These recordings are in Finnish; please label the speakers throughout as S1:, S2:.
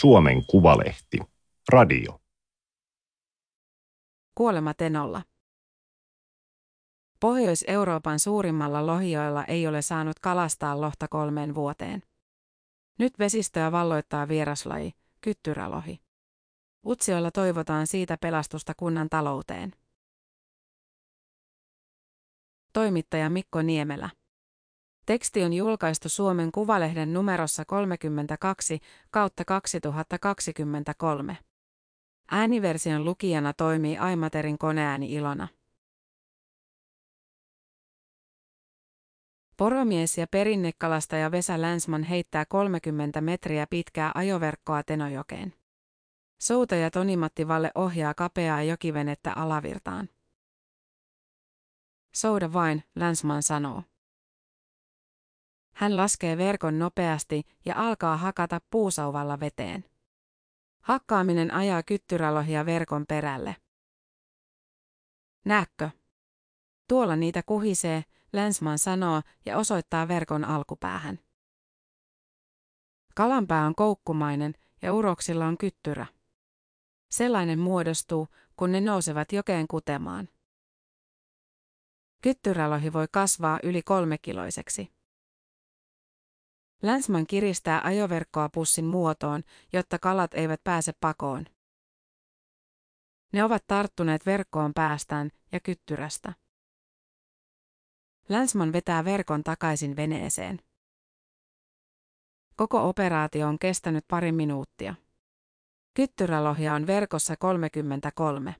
S1: Suomen Kuvalehti. Radio.
S2: Kuolema Tenolla. Pohjois-Euroopan suurimmalla lohijoella ei ole saanut kalastaa lohta kolmeen vuoteen. Nyt vesistöä valloittaa vieraslaji, kyttyrälohi. Utsioilla toivotaan siitä pelastusta kunnan talouteen. Toimittaja Mikko Niemelä. Teksti on julkaistu Suomen Kuvalehden numerossa 32 kautta 2023. Ääniversion lukijana toimii Aimaterin koneääni Ilona. Poromies ja perinnekalastaja Vesa Länsman heittää 30 metriä pitkää ajoverkkoa Tenojokeen. Soutaja Toni-Matti Valle ohjaa kapeaa jokivenettä alavirtaan. Souda vain, Länsman sanoo. Hän laskee verkon nopeasti ja alkaa hakata puusauvalla veteen. Hakkaaminen ajaa kyttyrälohia verkon perälle. Näkö? Tuolla niitä kuhisee, Länsman sanoo ja osoittaa verkon alkupäähän. Kalanpää on koukkumainen ja uroksilla on kyttyrä. Sellainen muodostuu, kun ne nousevat jokeen kutemaan. Kyttyrälohi voi kasvaa yli kolmekiloiseksi. Länsman kiristää ajoverkkoa pussin muotoon, jotta kalat eivät pääse pakoon. Ne ovat tarttuneet verkkoon päästään ja kyttyrästä. Länsman vetää verkon takaisin veneeseen. Koko operaatio on kestänyt pari minuuttia. Kyttyrälohja on verkossa 33.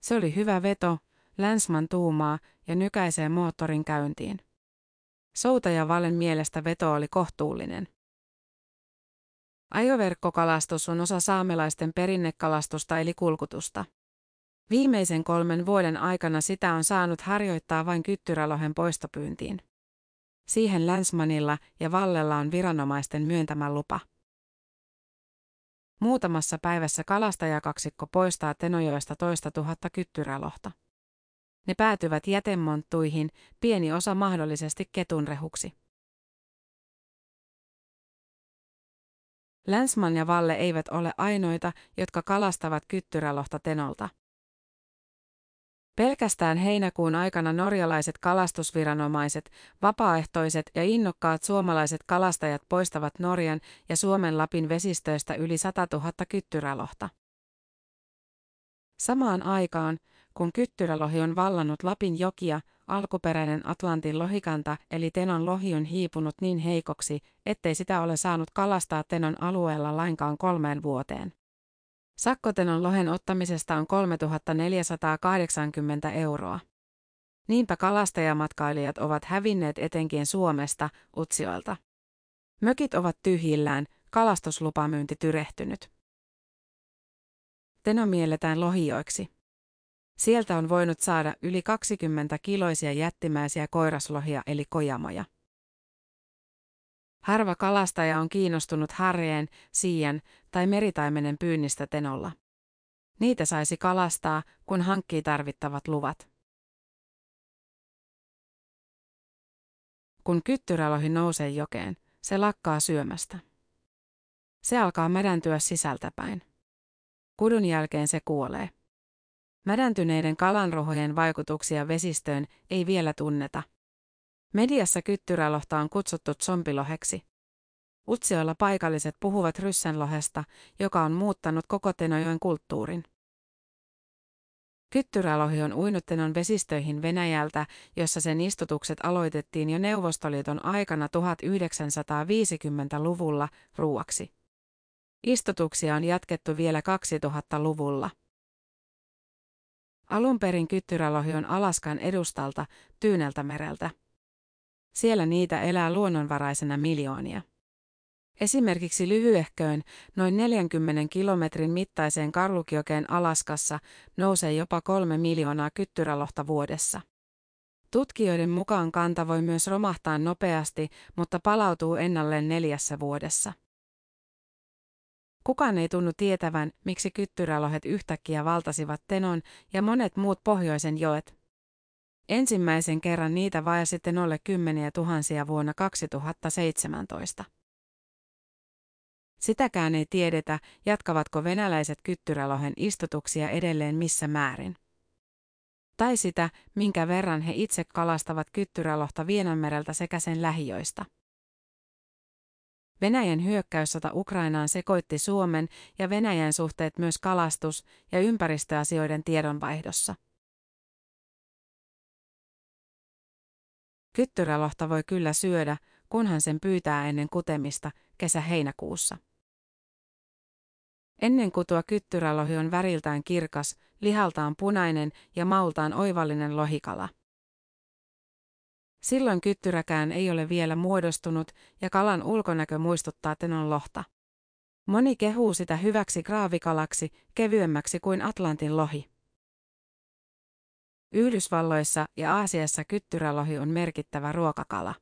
S2: Se oli hyvä veto, Länsman tuumaa ja nykäisee moottorin käyntiin. Soutaja Valen mielestä veto oli kohtuullinen. Ajoverkkokalastus on osa saamelaisten perinnekalastusta eli kulkutusta. Viimeisen kolmen vuoden aikana sitä on saanut harjoittaa vain kyttyrälohen poistopyyntiin. Siihen Länsmanilla ja Vallella on viranomaisten myöntämä lupa. Muutamassa päivässä kalastajakaksikko poistaa Tenojoesta toista tuhatta kyttyrälohta. Ne päätyvät jätemonttuihin, pieni osa mahdollisesti ketunrehuksi. Länsman ja Valle eivät ole ainoita, jotka kalastavat kyttyrälohta Tenolta. Pelkästään heinäkuun aikana norjalaiset kalastusviranomaiset, vapaaehtoiset ja innokkaat suomalaiset kalastajat poistavat Norjan ja Suomen Lapin vesistöistä yli 100 000 kyttyrälohta. Samaan aikaan, kun kyttyrälohi on vallannut Lapin jokia, alkuperäinen Atlantin lohikanta eli Tenon lohi on hiipunut niin heikoksi, ettei sitä ole saanut kalastaa Tenon alueella lainkaan kolmeen vuoteen. Sakkotenon lohen ottamisesta on 3480 euroa. Niinpä kalastajamatkailijat ovat hävinneet etenkin Suomesta, Utsioilta. Mökit ovat tyhjillään, kalastuslupamyynti tyrehtynyt. Teno mielletään lohijoiksi. Sieltä on voinut saada yli 20 kiloisia jättimäisiä koiraslohia eli kojamoja. Harva kalastaja on kiinnostunut harjeen, siian tai meritaimenen pyynnistä tenolla. Niitä saisi kalastaa, kun hankkii tarvittavat luvat. Kun kyttyrälohi nousee jokeen, se lakkaa syömästä. Se alkaa mädäntyä sisältäpäin. Kudun jälkeen se kuolee. Mädäntyneiden kalanrohojen vaikutuksia vesistöön ei vielä tunneta. Mediassa kyttyrälohta on kutsuttu zombiloheksi. Utsioilla paikalliset puhuvat ryssänlohesta, joka on muuttanut koko Tenojoen kulttuurin. Kyttyrälohi on uinut Tenon vesistöihin Venäjältä, jossa sen istutukset aloitettiin jo Neuvostoliiton aikana 1950-luvulla ruuaksi. Istutuksia on jatkettu vielä 2000-luvulla. Alun perin kyttyrälohi on Alaskan edustalta, Tyyneltä mereltä. Siellä niitä elää luonnonvaraisena miljoonia. Esimerkiksi lyhyehköön, noin 40 kilometrin mittaiseen Karlukiokeen Alaskassa nousee jopa kolme miljoonaa kyttyrälohta vuodessa. Tutkijoiden mukaan kanta voi myös romahtaa nopeasti, mutta palautuu ennalleen neljässä vuodessa. Kukaan ei tunnu tietävän, miksi kyttyrälohet yhtäkkiä valtasivat Tenon ja monet muut pohjoisen joet. Ensimmäisen kerran niitä vaja Tenolle kymmeniä tuhansia vuonna 2017. Sitäkään ei tiedetä, jatkavatko venäläiset kyttyrälohen istutuksia edelleen missä määrin. Tai sitä, minkä verran he itse kalastavat kyttyrälohta Vienanmereltä sekä sen lähiöistä. Venäjän hyökkäyssota Ukrainaan sekoitti Suomen ja Venäjän suhteet myös kalastus- ja ympäristöasioiden tiedonvaihdossa. Kyttyrälohta voi kyllä syödä, kunhan sen pyytää ennen kutemista kesä-heinäkuussa. Ennen kutua kyttyrälohi on väriltään kirkas, lihaltaan punainen ja maultaan oivallinen lohikala. Silloin kyttyräkään ei ole vielä muodostunut ja kalan ulkonäkö muistuttaa tenon lohta. Moni kehuu sitä hyväksi graavikalaksi, kevyemmäksi kuin Atlantin lohi. Yhdysvalloissa ja Aasiassa kyttyrälohi on merkittävä ruokakala.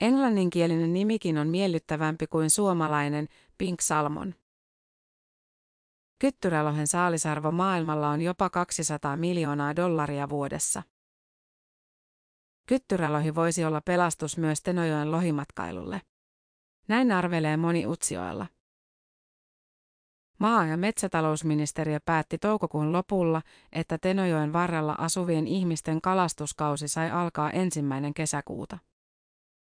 S2: Englanninkielinen nimikin on miellyttävämpi kuin suomalainen pink salmon. Kyttyrälohen saalisarvo maailmalla on jopa 200 miljoonaa dollaria vuodessa. Kyttyrälohi voisi olla pelastus myös Tenojoen lohimatkailulle. Näin arvelee moni Utsioella. Maa- ja metsätalousministeriö päätti toukokuun lopulla, että Tenojoen varrella asuvien ihmisten kalastuskausi sai alkaa ensimmäinen kesäkuuta.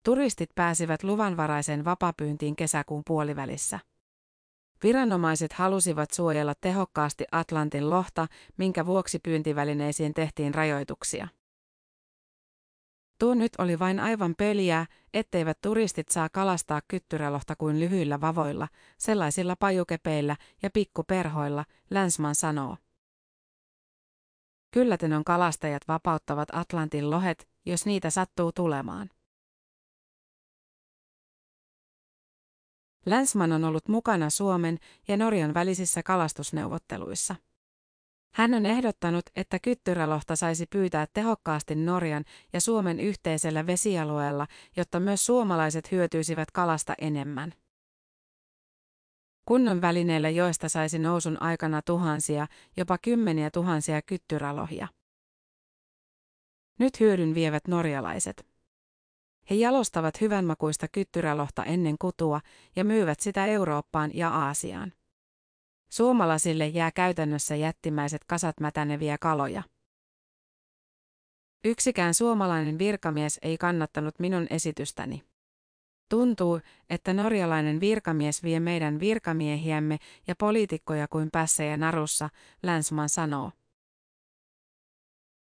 S2: Turistit pääsivät luvanvaraiseen vapapyyntiin kesäkuun puolivälissä. Viranomaiset halusivat suojella tehokkaasti Atlantin lohta, minkä vuoksi pyyntivälineisiin tehtiin rajoituksia. Tuo nyt oli vain aivan peliä, etteivät turistit saa kalastaa kyttyrälohta kuin lyhyillä vavoilla, sellaisilla pajukepeillä ja pikkuperhoilla, Länsman sanoo. Kyllä tenon kalastajat vapauttavat Atlantin lohet, jos niitä sattuu tulemaan. Länsman on ollut mukana Suomen ja Norjan välisissä kalastusneuvotteluissa. Hän on ehdottanut, että kyttyrälohta saisi pyytää tehokkaasti Norjan ja Suomen yhteisellä vesialueella, jotta myös suomalaiset hyötyisivät kalasta enemmän. Kunnon välineillä joista saisi nousun aikana tuhansia, jopa kymmeniä tuhansia kyttyrälohia. Nyt hyödyn vievät norjalaiset. He jalostavat hyvänmakuista kyttyrälohta ennen kutua ja myyvät sitä Eurooppaan ja Aasiaan. Suomalaisille jää käytännössä jättimäiset kasat mätäneviä kaloja. Yksikään suomalainen virkamies ei kannattanut minun esitystäni. Tuntuu, että norjalainen virkamies vie meidän virkamiehiämme ja poliitikkoja kuin pässejä narussa, Länsman sanoo.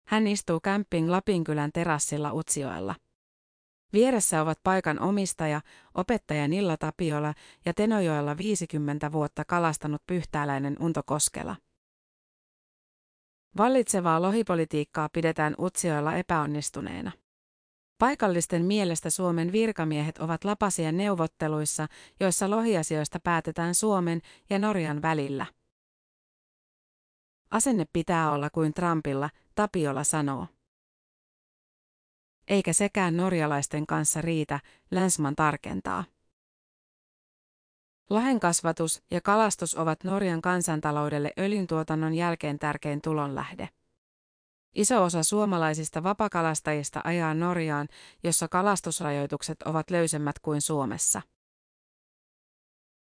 S2: Hän istuu Camping Lapinkylän terassilla Utsioella. Vieressä ovat paikan omistaja, opettaja Nilla Tapiola ja Tenojoella 50 vuotta kalastanut pyhtääläinen Unto Koskela. Vallitsevaa lohipolitiikkaa pidetään Utsioilla epäonnistuneena. Paikallisten mielestä Suomen virkamiehet ovat lapasia neuvotteluissa, joissa lohiasioista päätetään Suomen ja Norjan välillä. Asenne pitää olla kuin Trumpilla, Tapiola sanoo eikä sekään norjalaisten kanssa riitä, Länsman tarkentaa. Lahenkasvatus ja kalastus ovat Norjan kansantaloudelle öljyntuotannon jälkeen tärkein tulonlähde. Iso osa suomalaisista vapakalastajista ajaa Norjaan, jossa kalastusrajoitukset ovat löysemmät kuin Suomessa.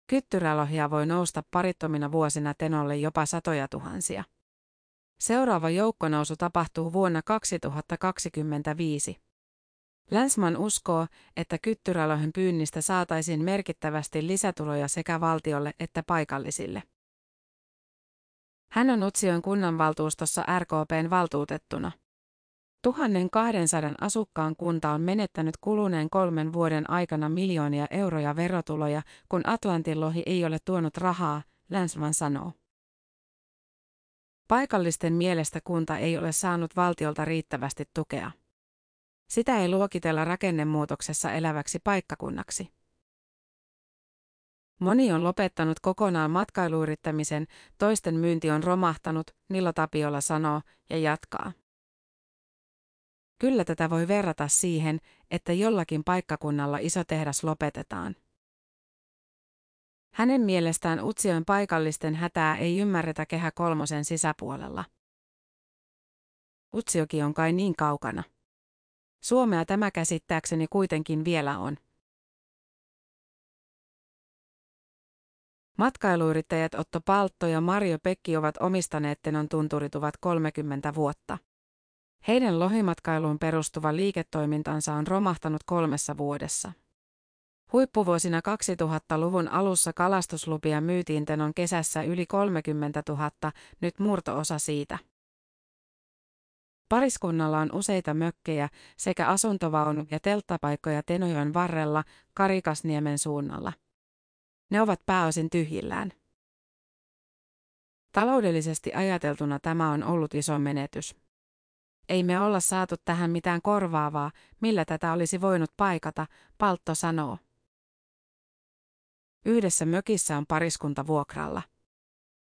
S2: Kyttyrälohia voi nousta parittomina vuosina tenolle jopa satoja tuhansia. Seuraava joukkonousu tapahtuu vuonna 2025. Länsman uskoo, että kyttyrälohen pyynnistä saataisiin merkittävästi lisätuloja sekä valtiolle että paikallisille. Hän on Utsioin kunnanvaltuustossa RKPn valtuutettuna. 1200 asukkaan kunta on menettänyt kuluneen kolmen vuoden aikana miljoonia euroja verotuloja, kun Atlantin lohi ei ole tuonut rahaa, Länsman sanoo. Paikallisten mielestä kunta ei ole saanut valtiolta riittävästi tukea. Sitä ei luokitella rakennemuutoksessa eläväksi paikkakunnaksi. Moni on lopettanut kokonaan matkailuyrittämisen, toisten myynti on romahtanut, Nilla Tapiola sanoo ja jatkaa. Kyllä tätä voi verrata siihen, että jollakin paikkakunnalla iso tehdas lopetetaan. Hänen mielestään Utsioen paikallisten hätää ei ymmärretä kehä kolmosen sisäpuolella. Utsioki on kai niin kaukana. Suomea tämä käsittääkseni kuitenkin vielä on. Matkailuyrittäjät Otto Paltto ja Mario Pekki ovat omistaneet Tenon tunturituvat 30 vuotta. Heidän lohimatkailuun perustuva liiketoimintansa on romahtanut kolmessa vuodessa. Huippuvuosina 2000-luvun alussa kalastuslupia myytiin Tenon kesässä yli 30 000, nyt murtoosa siitä. Pariskunnalla on useita mökkejä sekä asuntovaunu- ja telttapaikkoja Tenojoen varrella Karikasniemen suunnalla. Ne ovat pääosin tyhjillään. Taloudellisesti ajateltuna tämä on ollut iso menetys. Ei me olla saatu tähän mitään korvaavaa, millä tätä olisi voinut paikata, Paltto sanoo. Yhdessä mökissä on pariskunta vuokralla.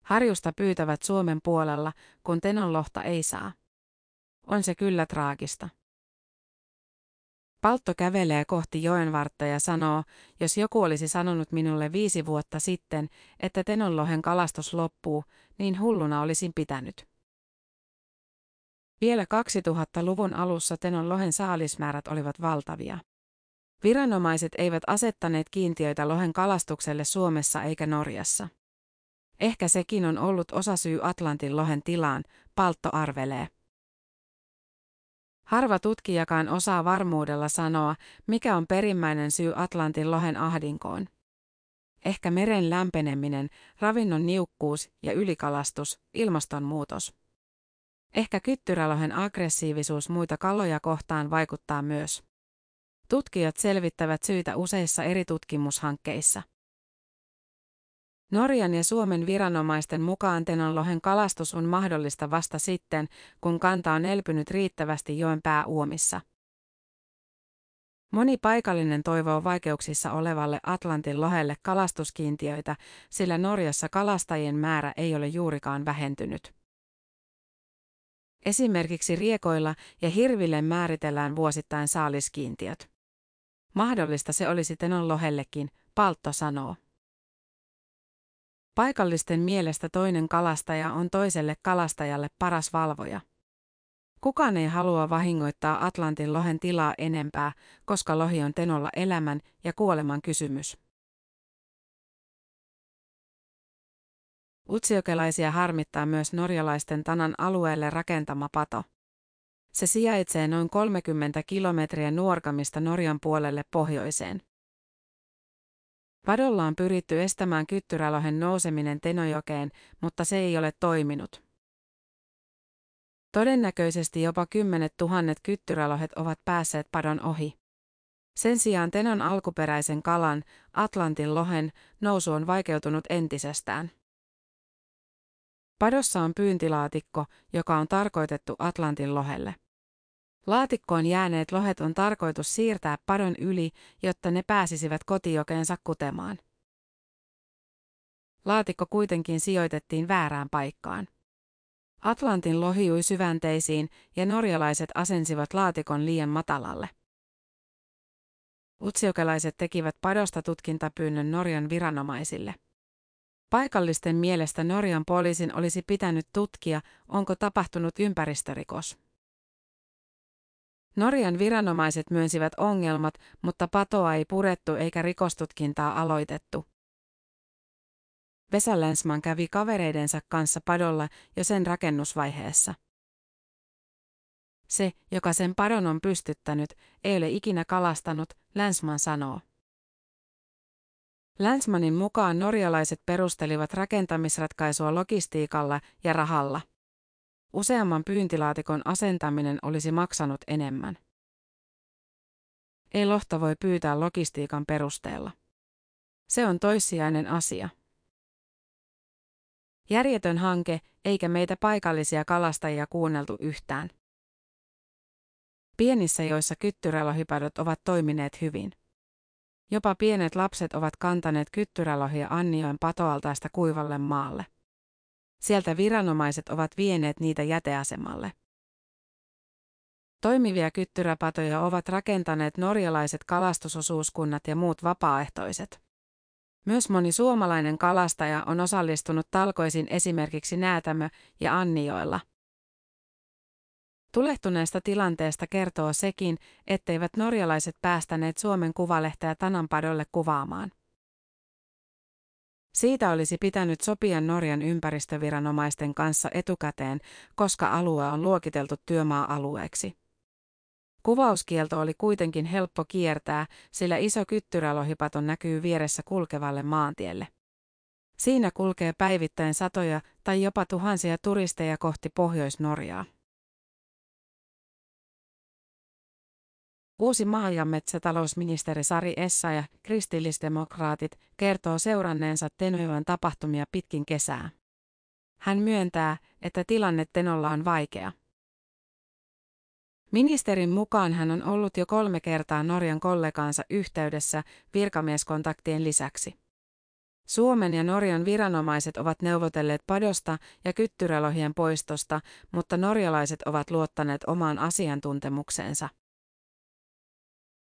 S2: Harjusta pyytävät Suomen puolella, kun tenonlohta ei saa. On se kyllä traagista. Paltto kävelee kohti joenvartta ja sanoo, jos joku olisi sanonut minulle viisi vuotta sitten, että Tenonlohen kalastus loppuu, niin hulluna olisin pitänyt. Vielä 2000-luvun alussa Tenonlohen saalismäärät olivat valtavia. Viranomaiset eivät asettaneet kiintiöitä lohen kalastukselle Suomessa eikä Norjassa. Ehkä sekin on ollut osa syy Atlantin lohen tilaan, Paltto arvelee. Harva tutkijakaan osaa varmuudella sanoa, mikä on perimmäinen syy Atlantin lohen ahdinkoon. Ehkä meren lämpeneminen, ravinnon niukkuus ja ylikalastus, ilmastonmuutos. Ehkä kyttyrälohen aggressiivisuus muita kaloja kohtaan vaikuttaa myös. Tutkijat selvittävät syitä useissa eri tutkimushankkeissa. Norjan ja Suomen viranomaisten mukaan tenonlohen kalastus on mahdollista vasta sitten, kun kanta on elpynyt riittävästi joen pääuomissa. Moni paikallinen toivoo vaikeuksissa olevalle Atlantin lohelle kalastuskiintiöitä, sillä Norjassa kalastajien määrä ei ole juurikaan vähentynyt. Esimerkiksi riekoilla ja hirville määritellään vuosittain saaliskiintiöt. Mahdollista se olisi Tenon lohellekin, Paltto sanoo. Paikallisten mielestä toinen kalastaja on toiselle kalastajalle paras valvoja. Kukaan ei halua vahingoittaa Atlantin lohen tilaa enempää, koska lohi on Tenolla elämän ja kuoleman kysymys. Utsiokelaisia harmittaa myös norjalaisten Tanan alueelle rakentama pato. Se sijaitsee noin 30 kilometriä Nuorkamista Norjan puolelle pohjoiseen. Padolla on pyritty estämään kyttyrälohen nouseminen Tenojokeen, mutta se ei ole toiminut. Todennäköisesti jopa kymmenet tuhannet kyttyrälohet ovat päässeet padon ohi. Sen sijaan Tenon alkuperäisen kalan, Atlantin lohen, nousu on vaikeutunut entisestään. Padossa on pyyntilaatikko, joka on tarkoitettu Atlantin lohelle. Laatikkoon jääneet lohet on tarkoitus siirtää padon yli, jotta ne pääsisivät kotijokeensa kutemaan. Laatikko kuitenkin sijoitettiin väärään paikkaan. Atlantin lohi ui syvänteisiin ja norjalaiset asensivat laatikon liian matalalle. Utsiokelaiset tekivät padosta tutkintapyynnön Norjan viranomaisille. Paikallisten mielestä Norjan poliisin olisi pitänyt tutkia, onko tapahtunut ympäristörikos. Norjan viranomaiset myönsivät ongelmat, mutta patoa ei purettu eikä rikostutkintaa aloitettu. Vesa Länsman kävi kavereidensa kanssa padolla jo sen rakennusvaiheessa. Se, joka sen padon on pystyttänyt, ei ole ikinä kalastanut, Länsman sanoo. Länsmanin mukaan norjalaiset perustelivat rakentamisratkaisua logistiikalla ja rahalla. Useamman pyyntilaatikon asentaminen olisi maksanut enemmän. Ei lohta voi pyytää logistiikan perusteella. Se on toissijainen asia. Järjetön hanke, eikä meitä paikallisia kalastajia kuunneltu yhtään. Pienissä joissa kyttyrälohipadot ovat toimineet hyvin. Jopa pienet lapset ovat kantaneet kyttyrälohia Annioen patoaltaista kuivalle maalle. Sieltä viranomaiset ovat vieneet niitä jäteasemalle. Toimivia kyttyräpatoja ovat rakentaneet norjalaiset kalastusosuuskunnat ja muut vapaaehtoiset. Myös moni suomalainen kalastaja on osallistunut talkoisiin esimerkiksi Näätämö ja Annijoella. Tulehtuneesta tilanteesta kertoo sekin, etteivät norjalaiset päästäneet Suomen kuvalehteä Tananpadolle kuvaamaan. Siitä olisi pitänyt sopia Norjan ympäristöviranomaisten kanssa etukäteen, koska alue on luokiteltu työmaa-alueeksi. Kuvauskielto oli kuitenkin helppo kiertää, sillä iso kyttyrälohipaton näkyy vieressä kulkevalle maantielle. Siinä kulkee päivittäin satoja tai jopa tuhansia turisteja kohti Pohjois-Norjaa. Uusi maa- ja metsätalousministeri Sari Essa ja kristillisdemokraatit kertoo seuranneensa Tenojoen tapahtumia pitkin kesää. Hän myöntää, että tilanne Tenolla on vaikea. Ministerin mukaan hän on ollut jo kolme kertaa Norjan kollegaansa yhteydessä virkamieskontaktien lisäksi. Suomen ja Norjan viranomaiset ovat neuvotelleet padosta ja kyttyrälohien poistosta, mutta norjalaiset ovat luottaneet omaan asiantuntemukseensa.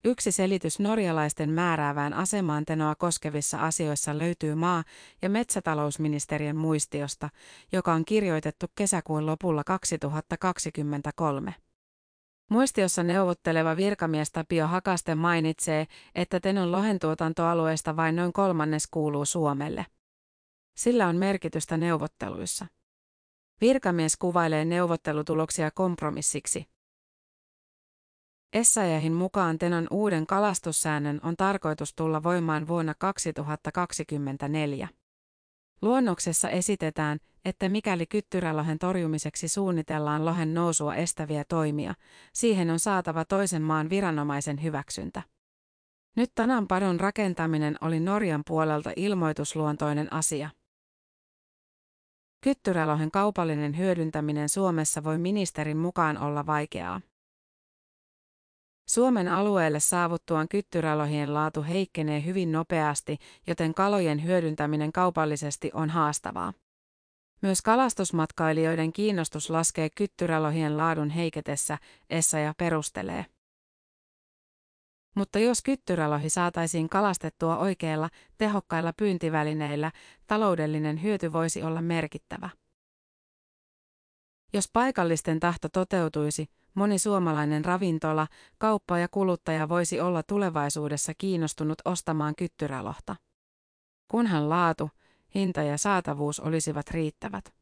S2: Yksi selitys norjalaisten määräävään asemaan tenoa koskevissa asioissa löytyy maa- ja metsätalousministeriön muistiosta, joka on kirjoitettu kesäkuun lopulla 2023. Muistiossa neuvotteleva virkamies Tapio Hakaste mainitsee, että Tenon lohentuotantoalueesta vain noin kolmannes kuuluu Suomelle. Sillä on merkitystä neuvotteluissa. Virkamies kuvailee neuvottelutuloksia kompromissiksi. Essayahin mukaan Tenon uuden kalastussäännön on tarkoitus tulla voimaan vuonna 2024. Luonnoksessa esitetään, että mikäli kyttyrälohen torjumiseksi suunnitellaan lohen nousua estäviä toimia, siihen on saatava toisen maan viranomaisen hyväksyntä. Nyt Tananpadon rakentaminen oli Norjan puolelta ilmoitusluontoinen asia. Kyttyrälohen kaupallinen hyödyntäminen Suomessa voi ministerin mukaan olla vaikeaa. Suomen alueelle saavuttuaan kyttyrälohien laatu heikkenee hyvin nopeasti, joten kalojen hyödyntäminen kaupallisesti on haastavaa. Myös kalastusmatkailijoiden kiinnostus laskee kyttyrälohien laadun heiketessä, Essaja perustelee. Mutta jos kyttyrälohi saataisiin kalastettua oikeilla, tehokkailla pyyntivälineillä, taloudellinen hyöty voisi olla merkittävä. Jos paikallisten tahto toteutuisi, moni suomalainen ravintola, kauppa ja kuluttaja voisi olla tulevaisuudessa kiinnostunut ostamaan kyttyrälohta. Kunhan laatu, hinta ja saatavuus olisivat riittävät.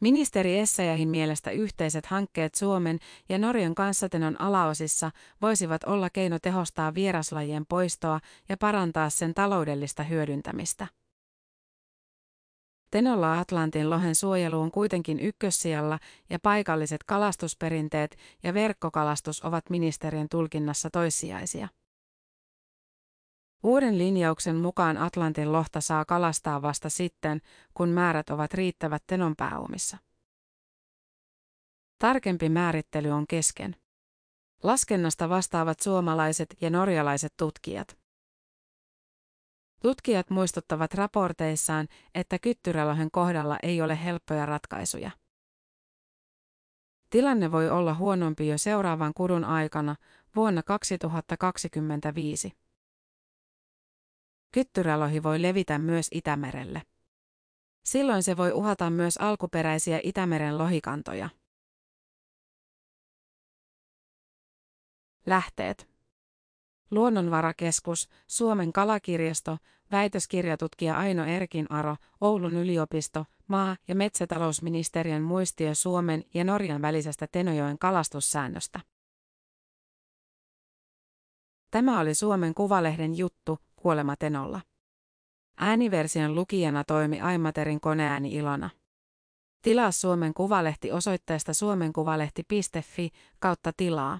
S2: Ministeri Essayahin mielestä yhteiset hankkeet Suomen ja Norjan kanssatenon alaosissa voisivat olla keino tehostaa vieraslajien poistoa ja parantaa sen taloudellista hyödyntämistä. Tenolla Atlantin lohen suojelu on kuitenkin ykkössijalla ja paikalliset kalastusperinteet ja verkkokalastus ovat ministeriön tulkinnassa toissijaisia. Uuden linjauksen mukaan Atlantin lohta saa kalastaa vasta sitten, kun määrät ovat riittävät tenon pääomissa. Tarkempi määrittely on kesken. Laskennasta vastaavat suomalaiset ja norjalaiset tutkijat. Tutkijat muistuttavat raporteissaan, että kyttyrälohen kohdalla ei ole helppoja ratkaisuja. Tilanne voi olla huonompi jo seuraavan kudun aikana vuonna 2025. Kyttyrälohi voi levitä myös Itämerelle. Silloin se voi uhata myös alkuperäisiä Itämeren lohikantoja. Lähteet Luonnonvarakeskus, Suomen kalakirjasto, väitöskirjatutkija Aino Erkin Aro, Oulun yliopisto, maa- ja metsätalousministeriön muistio Suomen ja Norjan välisestä Tenojoen kalastussäännöstä. Tämä oli Suomen Kuvalehden juttu, kuolema Tenolla. Ääniversion lukijana toimi Aimaterin koneääni Ilona. Tilaa Suomen Kuvalehti osoitteesta suomenkuvalehti.fi kautta tilaa.